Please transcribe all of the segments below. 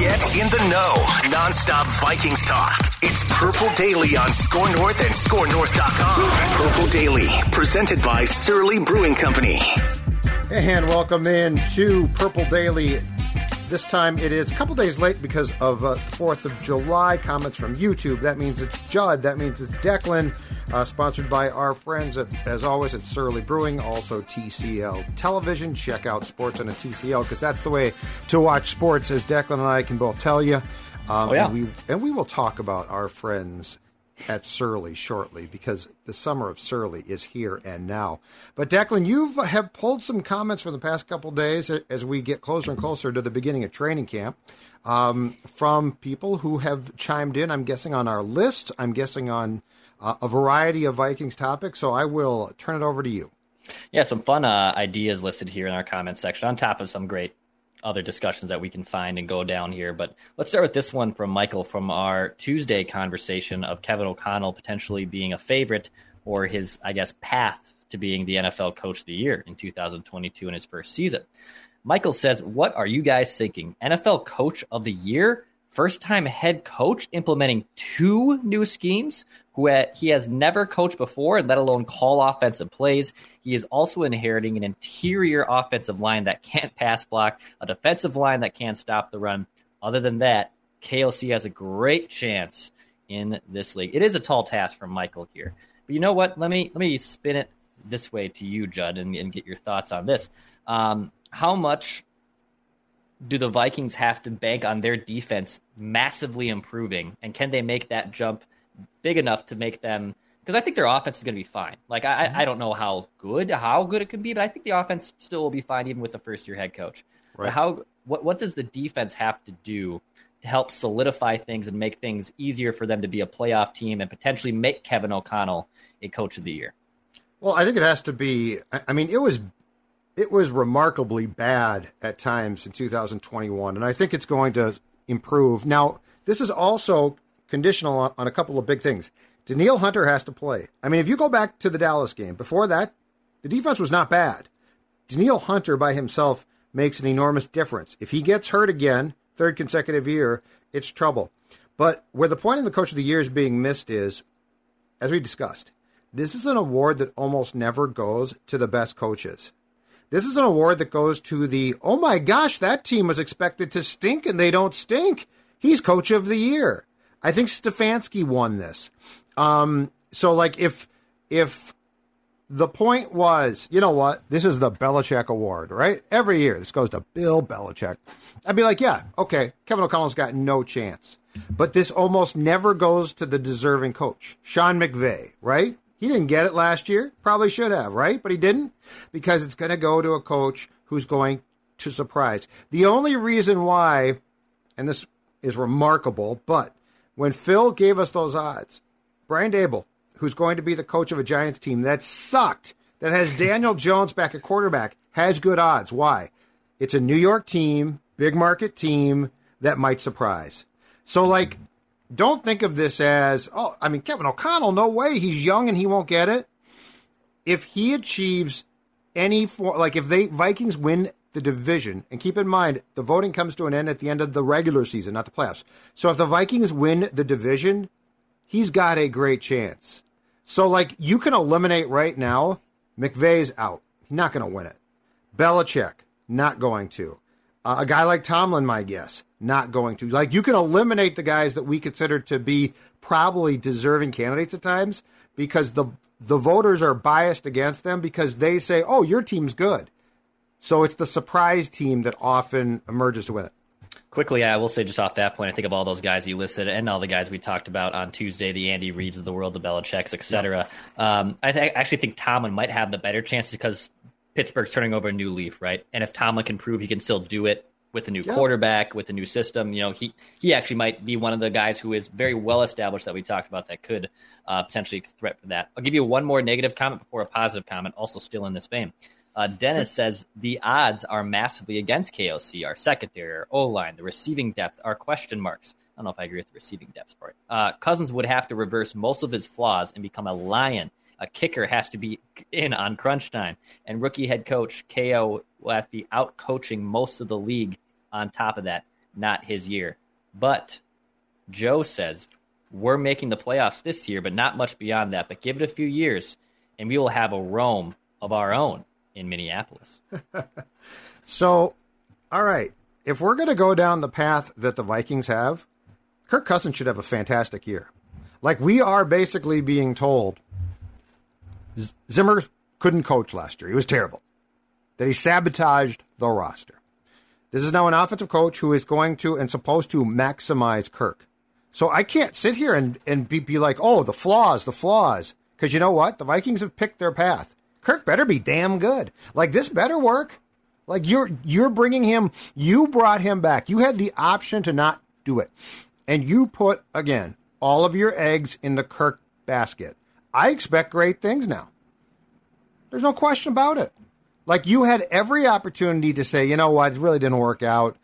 Get in the know. Nonstop Vikings talk. It's Purple Daily on Score North and ScoreNorth.com. Purple Daily, presented by Surly Brewing Company. And welcome in to Purple Daily. This time it is a couple days late because of uh, 4th of July. Comments from YouTube. That means it's Judd. That means it's Declan. Uh, sponsored by our friends, at, as always, at Surly Brewing, also TCL Television. Check out sports on a TCL because that's the way to watch sports, as Declan and I can both tell you. Um, Oh, yeah. and, we, and we will talk about our friends at Surly shortly because the summer of Surly is here and now. But Declan, you have pulled some comments from the past couple days as we get closer and closer to the beginning of training camp um, from people who have chimed in. I'm guessing on our list. I'm guessing on uh, a variety of Vikings topics. So I will turn it over to you. Yeah, some fun uh, ideas listed here in our comment section, on top of some great other discussions that we can find and go down here. But let's start with this one from Michael from our Tuesday conversation of Kevin O'Connell potentially being a favorite or his, I guess, path to being the NFL Coach of the Year in 2022 in his first season. Michael says, What are you guys thinking? NFL Coach of the Year? First time head coach implementing two new schemes who he has never coached before, and let alone call offensive plays. He is also inheriting an interior offensive line that can't pass block, a defensive line that can't stop the run. Other than that, KOC has a great chance in this league. It is a tall task for Michael here. But you know what? Let me let me spin it this way to you, Judd, and, and get your thoughts on this. Um, how much do the Vikings have to bank on their defense massively improving, and can they make that jump big enough to make them? Because I think their offense is going to be fine. Like I, Mm-hmm. I don't know how good how good it can be, but I think the offense still will be fine even with the first year head coach. But Right. how what what does the defense have to do to help solidify things and make things easier for them to be a playoff team and potentially make Kevin O'Connell a coach of the year? Well, I think it has to be. I mean, it was it was remarkably bad at times in 2021, and I think it's going to improve. Now, this is also conditional on, on a couple of big things. Danielle Hunter has to play. I mean, if you go back to the Dallas game before that, the defense was not bad. Danielle Hunter by himself makes an enormous difference. If he gets hurt again, third consecutive year, it's trouble. But where the point of the coach of the year is being missed is, as we discussed, this is an award that almost never goes to the best coaches. This is an award that goes to the, oh my gosh, that team was expected to stink and they don't stink. He's coach of the year. I think Stefanski won this. Um, so like if if the point was, you know what, this is the Belichick Award, right? Every year this goes to Bill Belichick. I'd be like, yeah, okay, Kevin O'Connell's got no chance. But this almost never goes to the deserving coach, Sean McVay, right? He didn't get it last year. Probably should have, right? But he didn't because it's going to go to a coach who's going to surprise. The only reason why, and this is remarkable, but when Phil gave us those odds, Brian Daboll, who's going to be the coach of a Giants team that sucked, that has Daniel Jones back at quarterback, has good odds. Why? It's a New York team, big market team that might surprise. So, like, don't think of this as, oh, I mean, Kevin O'Connell, no way. He's young and he won't get it. If he achieves any form, like if they Vikings win the division, and keep in mind the voting comes to an end at the end of the regular season, not the playoffs. So if the Vikings win the division, he's got a great chance. So like you can eliminate right now, McVay's out. He's not going to win it. Belichick not going to. Uh, a guy like Tomlin, my guess, not going to. Like you can eliminate the guys that we consider to be probably deserving candidates at times because the the voters are biased against them because they say, "Oh, your team's good." So it's the surprise team that often emerges to win it. Quickly, I will say just off that point, I think of all those guys you listed and all the guys we talked about on Tuesday, the Andy Reids of the world, the Belichick's, etc. Um, I th- actually think Tomlin might have the better chances because Pittsburgh's turning over a new leaf, right? And if Tomlin can prove he can still do it with a new yeah. quarterback, with a new system, you know, he he actually might be one of the guys who is very well established that we talked about that could uh, potentially threat for that. I'll give you one more negative comment before a positive comment, also still in this vein. Uh, Dennis says the odds are massively against KOC. Our secondary, our O line, the receiving depth are question marks. I don't know if I agree with the receiving depth part. Uh, Cousins would have to reverse most of his flaws and become a lion a kicker has to be in on crunch time. And rookie head coach KO will have to be out coaching most of the league on top of that, not his year. But Joe says, we're making the playoffs this year, but not much beyond that. But give it a few years, and we will have a Rome of our own in Minneapolis. so, all right. If we're going to go down the path that the Vikings have, Kirk Cousins should have a fantastic year. Like, we are basically being told Zimmer couldn't coach last year. He was terrible. That he sabotaged the roster. This is now an offensive coach who is going to and supposed to maximize Kirk. So I can't sit here and, and be, be like, oh, the flaws, the flaws. Because you know what? The Vikings have picked their path. Kirk better be damn good. Like this better work. Like you're you're bringing him. You brought him back. You had the option to not do it, and you put again all of your eggs in the Kirk basket. I expect great things now. There's no question about it. Like you had every opportunity to say, you know what, it really didn't work out.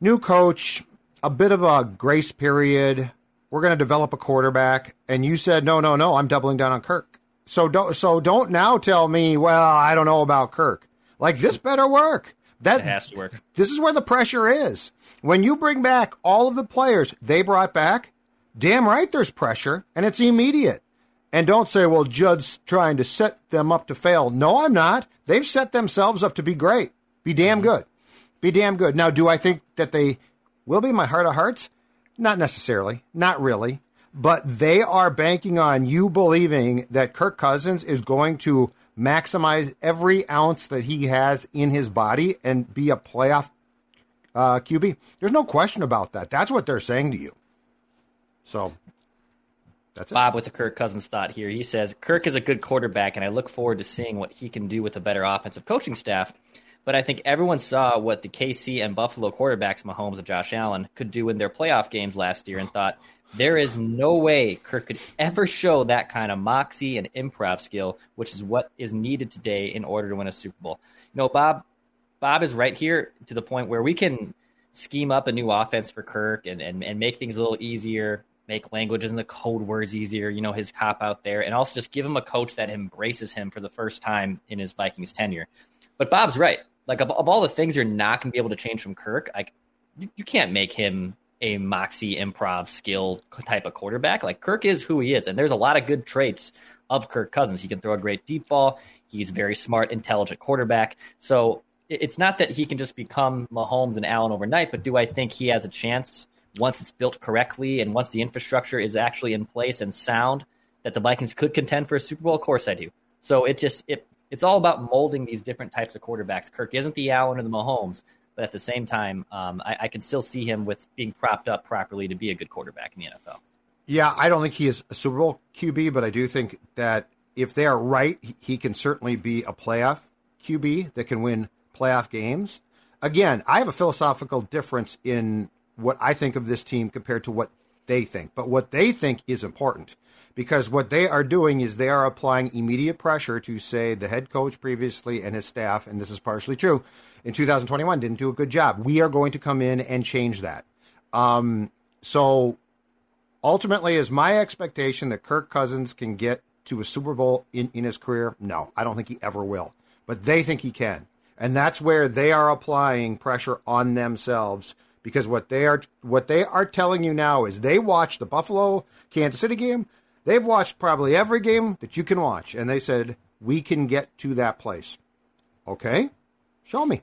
New coach, a bit of a grace period. We're going to develop a quarterback, and you said, no, no, no, I'm doubling down on Kirk. So don't, so don't now tell me, well, I don't know about Kirk. Like this better work. That it has to work. This is where the pressure is. When you bring back all of the players they brought back, damn right there's pressure, and it's immediate. And don't say, well, Judd's trying to set them up to fail. No, I'm not. They've set themselves up to be great, be damn mm-hmm. good, be damn good. Now, do I think that they will be my heart of hearts? Not necessarily, not really. But they are banking on you believing that Kirk Cousins is going to maximize every ounce that he has in his body and be a playoff uh, QB. There's no question about that. That's what they're saying to you. So that's Bob with a Kirk Cousins thought here. He says Kirk is a good quarterback, and I look forward to seeing what he can do with a better offensive coaching staff. But I think everyone saw what the KC and Buffalo quarterbacks, Mahomes and Josh Allen, could do in their playoff games last year, and thought there is no way Kirk could ever show that kind of moxie and improv skill, which is what is needed today in order to win a Super Bowl. You know, Bob, Bob is right here to the point where we can scheme up a new offense for Kirk and, and, and make things a little easier, make languages and the code words easier, you know, his cop out there, and also just give him a coach that embraces him for the first time in his Vikings tenure. But Bob's right. Like, of, of all the things you're not going to be able to change from Kirk, like, you, you can't make him a moxie improv skill type of quarterback. Like, Kirk is who he is, and there's a lot of good traits of Kirk Cousins. He can throw a great deep ball. He's very smart, intelligent quarterback. So it's not that he can just become Mahomes and Allen overnight, but do I think he has a chance once it's built correctly and once the infrastructure is actually in place and sound, that the Vikings could contend for a Super Bowl? Of course I do. So it just it it's all about molding these different types of quarterbacks. Kirk isn't the Allen or the Mahomes, but at the same time, um, I, I, can still see him with being propped up properly to be a good quarterback in the NFL. Yeah, I don't think he is a Super Bowl QB, but I do think that if they are right, he can certainly be a playoff QB that can win playoff games. Again, I have a philosophical difference in what I think of this team compared to what they think. But what they think is important because what they are doing is they are applying immediate pressure to say the head coach previously and his staff, and this is partially true, in 2021 didn't do a good job. We are going to come in and change that. Um, so ultimately, is my expectation that Kirk Cousins can get to a Super Bowl in, in his career? No, I don't think he ever will. But they think he can. And that's where they are applying pressure on themselves because what they are what they are telling you now is they watched the Buffalo Kansas City game. They've watched probably every game that you can watch, and they said we can get to that place. Okay, show me.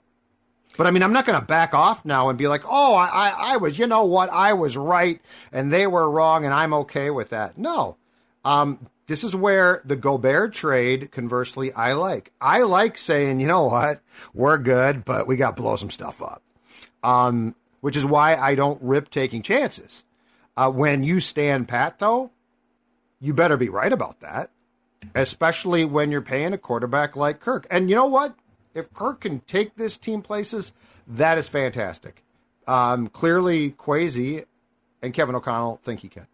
But I mean, I'm not going to back off now and be like, oh, I, I, I, was, you know what, I was right and they were wrong and I'm okay with that. No. Um, this is where the Gobert trade, conversely, I like. I like saying, you know what, we're good, but we got to blow some stuff up. Um, which is why I don't rip taking chances. Uh, when you stand pat, though, you better be right about that, especially when you're paying a quarterback like Kirk. And you know what? If Kirk can take this team places, that is fantastic. Um, clearly, Kwesi and Kevin O'Connell think he can.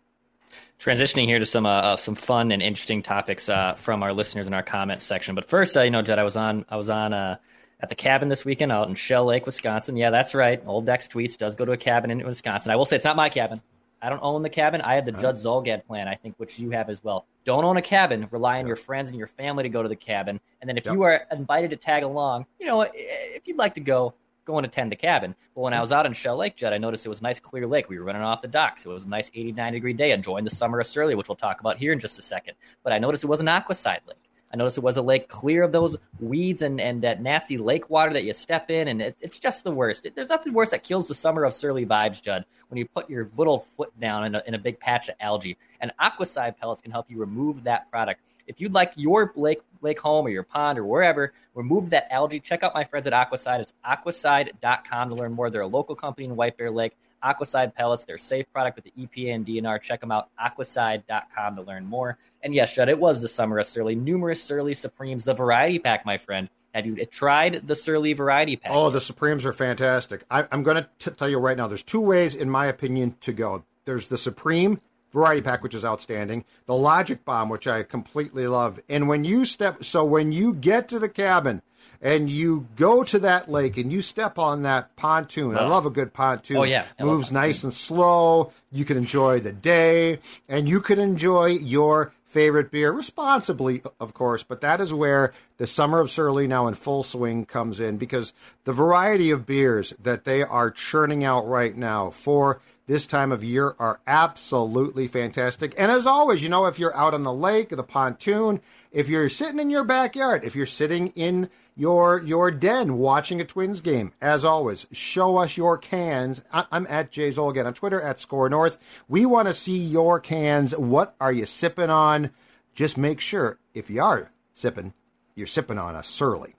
Transitioning here to some uh, uh, some fun and interesting topics uh, from our listeners in our comments section. But first, uh, you know, Jed, I was on I was on uh, at the cabin this weekend out in Shell Lake, Wisconsin. Yeah, that's right. Old Dex tweets does go to a cabin in Wisconsin. I will say it's not my cabin. I don't own the cabin. I have the oh. Judd Zulgad plan, I think, which you have as well. Don't own a cabin. Rely on your friends and your family to go to the cabin. And then if yep. you are invited to tag along, you know, if you'd like to go, go and attend the cabin. But when I hmm. was out in Shell Lake, Judd, I noticed it was a nice clear lake. We were running off the docks. It was a nice 89 degree day, enjoying the summer of Surly, which we'll talk about here in just a second. But I noticed it was an Aquacide lake. I noticed it was a lake clear of those weeds and, and that nasty lake water that you step in, and it, it's just the worst. It, there's nothing worse that kills the summer of surly vibes, Judd, when you put your little foot down in a, in a big patch of algae. And Aquacide pellets can help you remove that product. If you'd like your lake, lake home or your pond or wherever, remove that algae, check out my friends at Aquacide. It's aquacide.com to learn more. They're a local company in White Bear Lake. Aquacide pellets. They're safe product with the EPA and DNR. Check them out, aquacide.com to learn more. And yes, Judd, it was the summer of Surly. Numerous Surly Supremes, the variety pack, my friend. Have you tried the Surly variety pack? Oh, the Supremes are fantastic. I, am going to tell you right now, there's two ways, in my opinion, to go. There's the Supreme variety pack, which is outstanding, the Logic Bomb, which I completely love. And when you step, so when you get to the cabin, and you go to that lake and you step on that pontoon. Oh. I love a good pontoon. Oh yeah, I moves nice and slow. You can enjoy the day, and you can enjoy your favorite beer responsibly, of course. But that is where the summer of Surly now in full swing comes in because the variety of beers that they are churning out right now for this time of year are absolutely fantastic. And as always, you know, if you're out on the lake or the pontoon, if you're sitting in your backyard, if you're sitting in your your den watching a Twins game. As always, show us your cans. I, am at Jay Zulgad on Twitter at Score North. We want to see your cans. What are you sipping on? Just make sure if you are sipping, you're sipping on a Surly.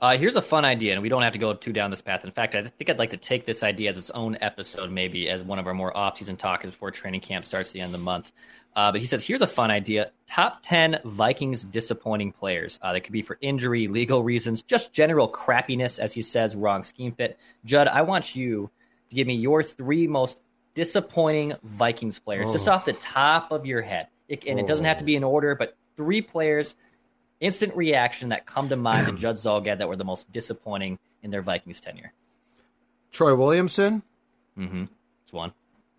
Uh, here's a fun idea, and we don't have to go too down this path. In fact, I think I'd like to take this idea as its own episode, maybe as one of our more off-season talks before training camp starts at the end of the month. Uh, but he says, here's a fun idea top 10 Vikings disappointing players. Uh, that could be for injury, legal reasons, just general crappiness, as he says, wrong scheme fit. Judd, I want you to give me your three most disappointing Vikings players, oh. just off the top of your head. It, and oh. it doesn't have to be in order, but three players, instant reaction that come to mind to Judd Zulgad that were the most disappointing in their Vikings tenure. Troy Williamson. Mm-hmm. It's one.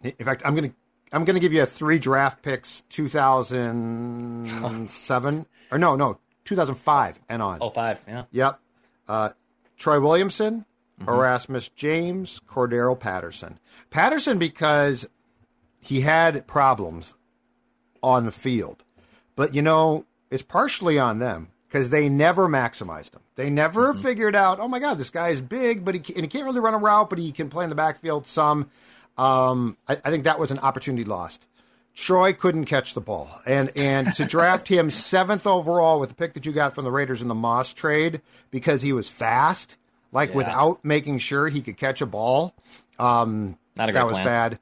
In fact, I'm going to I'm to give you a three draft picks 2007 or no, no, 2005 and on. Oh, five, yeah. Yep. Uh, Troy Williamson, mm-hmm. Erasmus James, Cordarrelle Patterson. Patterson because he had problems on the field. But you know, it's partially on them because they never maximized him. They never mm-hmm. figured out, oh my God, this guy is big, but he, and he can't really run a route, but he can play in the backfield some. Um, I, I, think that was an opportunity lost. Troy couldn't catch the ball, and and to draft him seventh overall with the pick that you got from the Raiders in the Moss trade because he was fast, like yeah. without making sure he could catch a ball. Um, Not a that was plan. bad.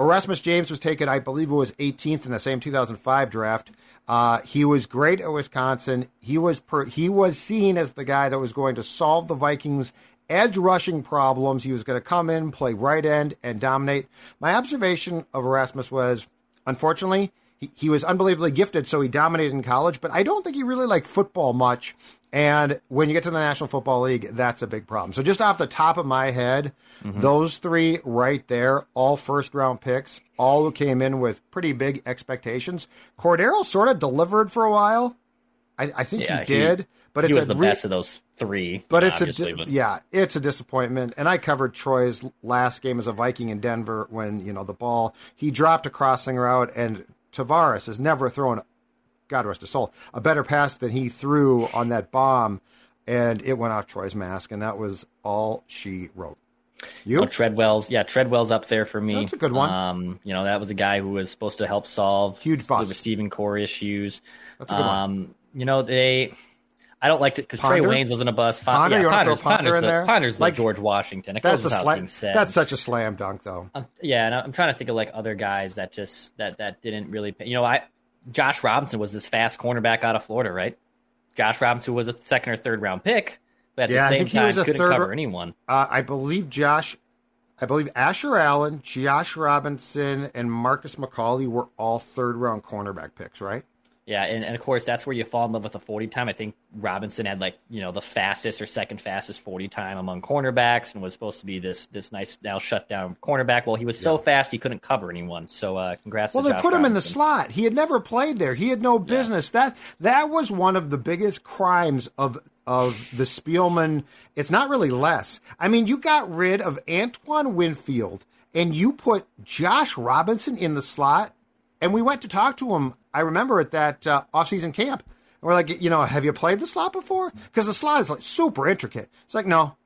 Erasmus James was taken, I believe it was 18th in the same 2005 draft. Uh, he was great at Wisconsin. He was per, he was seen as the guy that was going to solve the Vikings edge rushing problems. He was going to come in, play right end, and dominate. My observation of Erasmus was, unfortunately, he, he was unbelievably gifted, so he dominated in college, but I don't think he really liked football much. And when you get to the National Football League, that's a big problem. So just off the top of my head, mm-hmm. those three right there, all first round picks, all came in with pretty big expectations. Cordarrelle sort of delivered for a while. I, I think yeah, he did. He, but he it's was the re- best of those three. But it's a but... yeah, it's a disappointment. And I covered Troy's last game as a Viking in Denver when you know the ball he dropped a crossing route, and Tavares has never thrown, God rest his soul, a better pass than he threw on that bomb and it went off Troy's mask, and that was all she wrote. You? Oh, Treadwell's, yeah, Treadwell's up there for me. That's a good one. Um, you know, that was a guy who was supposed to help solve Huge the bust. receiving corps issues. That's a good one. um, You know, they. I don't like it because Trae Waynes wasn't a bust. Ponder? yeah, You Ponder's, Ponder Ponder's in the, there? Ponder's Like, the George Washington. It That's a slam. said. That's such a slam dunk, though. Um, yeah, and I'm trying to think of like other guys that just that that didn't really. Pay. You know, I Josh Robinson was this fast cornerback out of Florida, right? Josh Robinson was a second or third round pick, but at Yeah, the same time was a couldn't third- cover anyone. Uh, I believe Josh, I believe Asher Allen, Josh Robinson, and Marcus McCauley were all third round cornerback picks, right? Yeah, and, and of course that's where you fall in love with the 40 time. I think Robinson had like, you know, the fastest or second fastest 40 time among cornerbacks and was supposed to be this this nice now shut down cornerback. Well, he was so fast he couldn't cover anyone. So uh congrats Well, they Josh put him in the slot. He had never played there. He had no business. That that was one of the biggest crimes of of the Spielman. It's not really less. I mean, you got rid of Antoine Winfield and you put Josh Robinson in the slot, and we went to talk to him. I remember at that uh, offseason camp. And we're like, you know, have you played the slot before? Because the slot is like super intricate. It's like, no.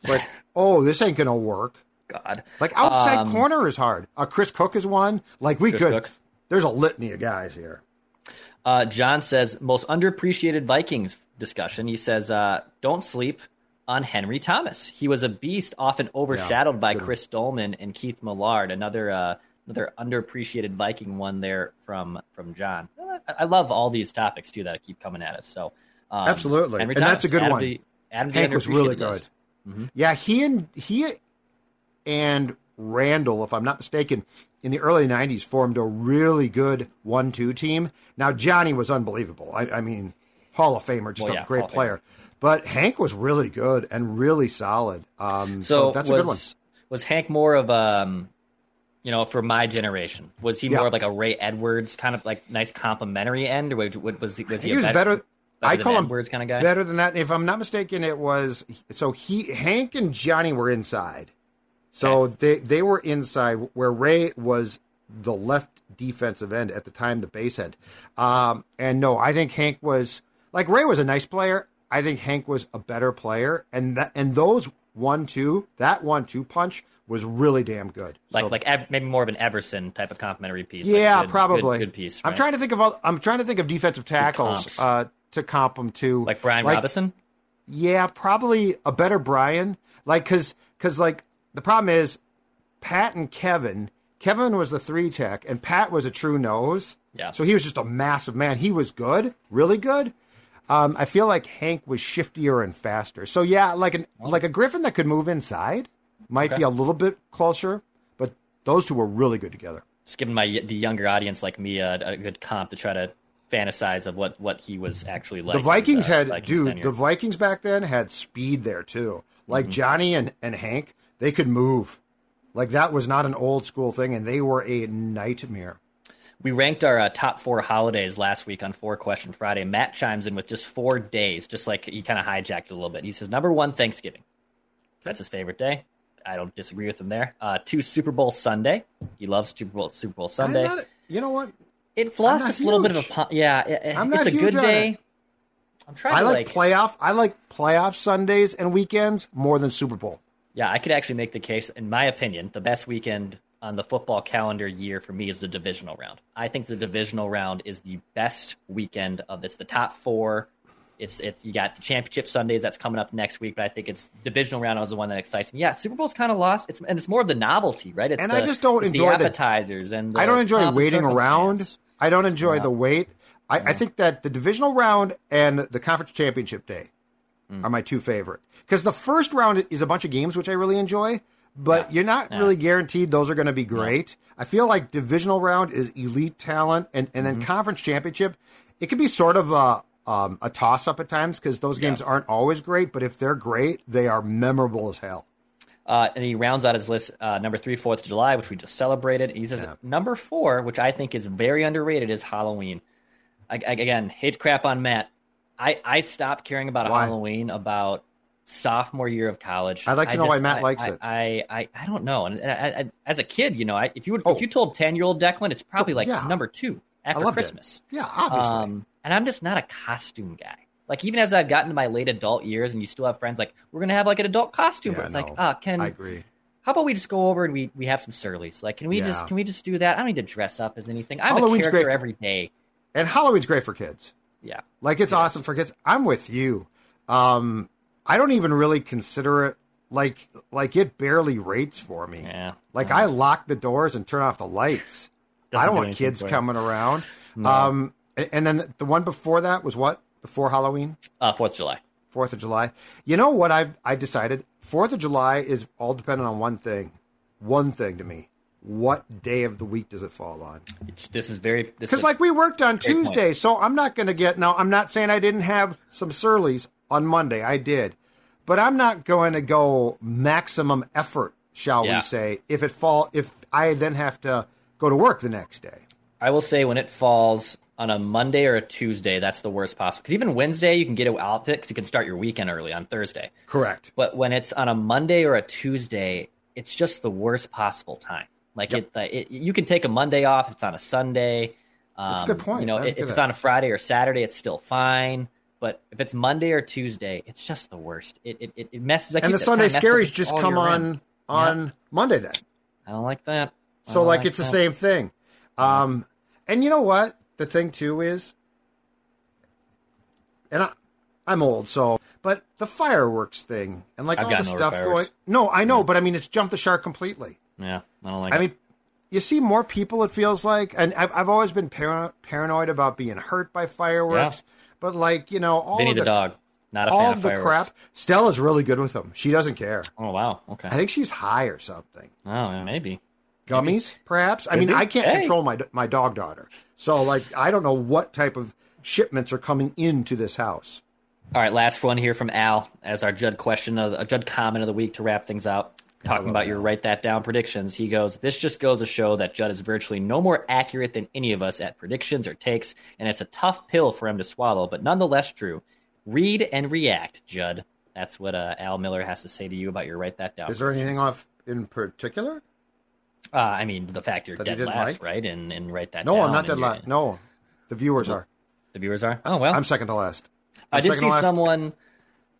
It's like, oh, this ain't gonna work. God. Like outside Um, corner is hard. Uh, Chris Cook is one. Like we Chris could. Cook. There's a litany of guys here. Uh, John says most underappreciated Vikings discussion. He says, uh, "Don't sleep on Henry Thomas. He was a beast, often overshadowed by Chris Doleman and Keith Millard. Another uh, another underappreciated Viking one there from from John. I, I love all these topics too that keep coming at us. So um, Absolutely. Henry And that's a good one. added Hank was really good. list. Yeah, he and he and Randle, if I'm not mistaken, in the early '90s formed a really good one-two team. Now Johnny was unbelievable. I, I mean, Hall of Famer, just Well, a yeah, Hall great Famer. player. But Hank was really good and really solid. Um, so, So, that's was, a good one. Was Hank more of um, you know, for my generation, was he Yeah. more of like a Ray Edwards kind of like nice complimentary end, or was, was he was he, He was bet- better. I call him Edwards kind of guy? better than that. If I'm not mistaken, it was so he Hank and Johnny were inside. So they they were inside where Ray was the left defensive end at the time, the base end. Um, and no, I think Hank was like Ray was a nice player. I think Hank was a better player, and that and those one two that one two punch was really damn good. like So- like Ev- maybe more of an Everson type of complimentary piece. like yeah, good- probably good, good piece. I'm trying to think of all, I'm trying to think of defensive tackles uh, to comp them to like Brian Robison. Yeah, probably a better Brian. Like, cause, cause like the problem is Pat and Kevin. Kevin was the three tech, and Pat was a true nose. Yeah. So he was just a massive man. He was good, really good. Um, I feel like Hank was shiftier and faster. So yeah, like an like a Griffin that could move inside might Okay. be a little bit closer, but those two were really good together. Just giving my the younger audience like me a, a good comp to try to fantasize of what what he was actually like. The in his, Vikings uh, had, Vikings dude, tenure. the Vikings back then had speed there too. Like Mm-hmm. Johnny and, and Hank, they could move. Like that was not an old school thing, and they were a nightmare. We ranked our uh, top four holidays last week on Four Question Friday. Matt chimes in with just four days, just like he kind of hijacked it a little bit. He says number one, Thanksgiving. That's his favorite day. I don't disagree with him there. Uh, two, Super Bowl Sunday. He loves Super Bowl Super Bowl Sunday. Not- you know what? it's lost its little bit of a yeah. it- I'm it's a good day. it. I'm trying I to like, like playoff. I like playoff Sundays and weekends more than Super Bowl. Yeah, I could actually make the case, in my opinion, the best weekend on the football calendar year for me is the divisional round. I think the divisional round is the best weekend of it's the top four. It's it's you got the championship Sundays that's coming up next week, but I think it's divisional round is the one that excites me. Yeah, Super Bowl's kind of lost. It's and it's more of the novelty, right? It's And the, I just don't enjoy the the- appetizers and I don't enjoy waiting around. I don't enjoy the wait. I, I think that the divisional round and the conference championship day Mm. are my two favorite. Because the first round is a bunch of games which I really enjoy, but you're not really guaranteed those are going to be great. I feel like divisional round is elite talent, and, and Mm-hmm. then conference championship, it can be sort of a um, a toss up at times because those games aren't always great. But if they're great, they are memorable as hell. Uh, and he rounds out his list uh, number three, Fourth of July, which we just celebrated. He says number four, which I think is very underrated, is Halloween. I, I, again, hate crap on Matt. I, I stopped caring about Why? Halloween about sophomore year of college. I'd like to I know why Matt likes it. I, I, I don't know. And, and I, I, as a kid, you know, I, if you would, Oh. if you told ten year old Declan, it's probably like yeah. number two after Christmas. it. Yeah, obviously. Um, and I'm just not a costume guy. Like even as I've gotten to my late adult years, and you still have friends like we're gonna have like an adult costume. Yeah, it's no, like, ah, can I agree. how about we just go over and we we have some surlies? Like, can we Yeah. just can we just do that? I don't need to dress up as anything. I'm Halloween's a great character for- every day. And Halloween's great for kids. Yeah, Like it's awesome for kids. I'm with you. Um, I don't even really consider it like like it barely rates for me. yeah. Like I lock the doors and turn off the lights. Doesn't I don't do want kids coming around. Um, a- and then the one before that was what? Before Halloween, Uh, Fourth of July. Fourth of July. You know what I've I decided? Fourth of July is all dependent on one thing. One thing to me. What day of the week does it fall on? It's, this is very Because like we worked on Great point. Tuesday, so I'm not going to get. Now I'm not saying I didn't have some surlies on Monday. I did, but I'm not going to go maximum effort, shall Yeah. we say? If it fall, if I then have to go to work the next day. I will say when it falls on a Monday or a Tuesday, that's the worst possible. Because even Wednesday, you can get it out because you can start your weekend early on Thursday. Correct. But when it's on a Monday or a Tuesday, it's just the worst possible time. Like Yep. it, it, you can take a Monday off. If it's on a Sunday. Um, That's a good point. You know, if it's that. on a Friday or Saturday, it's still fine. But if it's Monday or Tuesday, it's just the worst. It it, it- messes. Like and the said, Sunday scaries just come on round. on Monday then. I don't like that. I So don't like it's the same thing. Um, and you know what? The thing too is, and I, I'm old, so but the fireworks thing and like I've all the stuff going. No, I know, but I mean, it's jumped the shark completely. Yeah, I don't like. I it. mean, you see more people. It feels like, and I've, I've always been par- paranoid about being hurt by fireworks. But like you know, all Vinny the, the, dog, not a all fan of the fireworks. crap. Stella's really good with them. She doesn't care. Oh wow. Okay. I think she's high or something. oh, yeah, maybe. Gummies, perhaps. I mean, be. I can't Hey. control my my dog daughter, so like I don't know what type of shipments are coming into this house. All right, last one here from Al as our Judd question of a Judd comment of the week to wrap things out. Talking about your write that down predictions, he goes, "This just goes to show that Judd is virtually no more accurate than any of us at predictions or takes, and it's a tough pill for him to swallow, but nonetheless true. Read and react, Judd. That's what uh, Al Miller has to say to you about your write that down. Is there anything off in particular? Uh, I mean, the fact you're That dead last, like? right? And and write that No. I'm not dead last. No, the viewers are. The viewers are. Oh well, I'm second to last. I I'm did see someone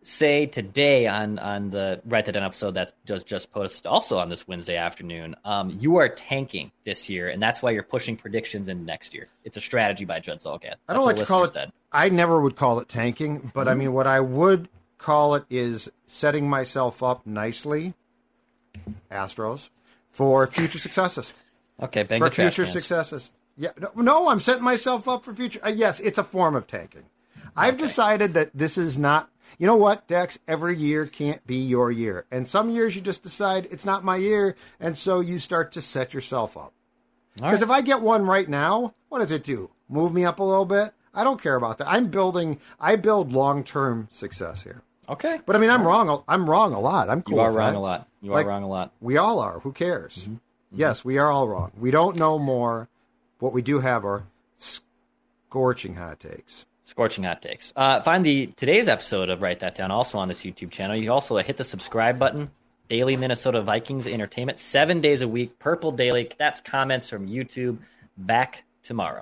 say today on on the Write That Down episode that just just posted also on this Wednesday afternoon. Um, you are tanking this year, and that's why you're pushing predictions in next year. It's a strategy by Judd Zulgad. I don't like to call it. said. I never would call it tanking, but Mm-hmm. I mean, what I would call it is setting myself up nicely, Astros, for future successes. Okay, bang for the future cans. successes. Yeah, no, no, I'm setting myself up for future. Uh, yes, it's a form of tanking. I've decided that this is not. You know what, Dex? Every year can't be your year, and some years you just decide it's not my year, and so you start to set yourself up. Because right. if I get one right now, what does it do? Move me up a little bit? I don't care about that. I'm building. I build long term success here. Okay, But I mean, I'm wrong. I'm wrong a lot. I'm cool. you are wrong that. a lot. You Like- are wrong a lot. We all are. Who cares? Mm-hmm. Yes, we are all wrong. We don't know more. What we do have are scorching hot takes. Scorching hot takes. Uh, find the today's episode of Write That Down also on this YouTube channel. You also hit the subscribe button. Daily Minnesota Vikings entertainment, seven days a week. Purple Daily. That's comments from YouTube. Back tomorrow.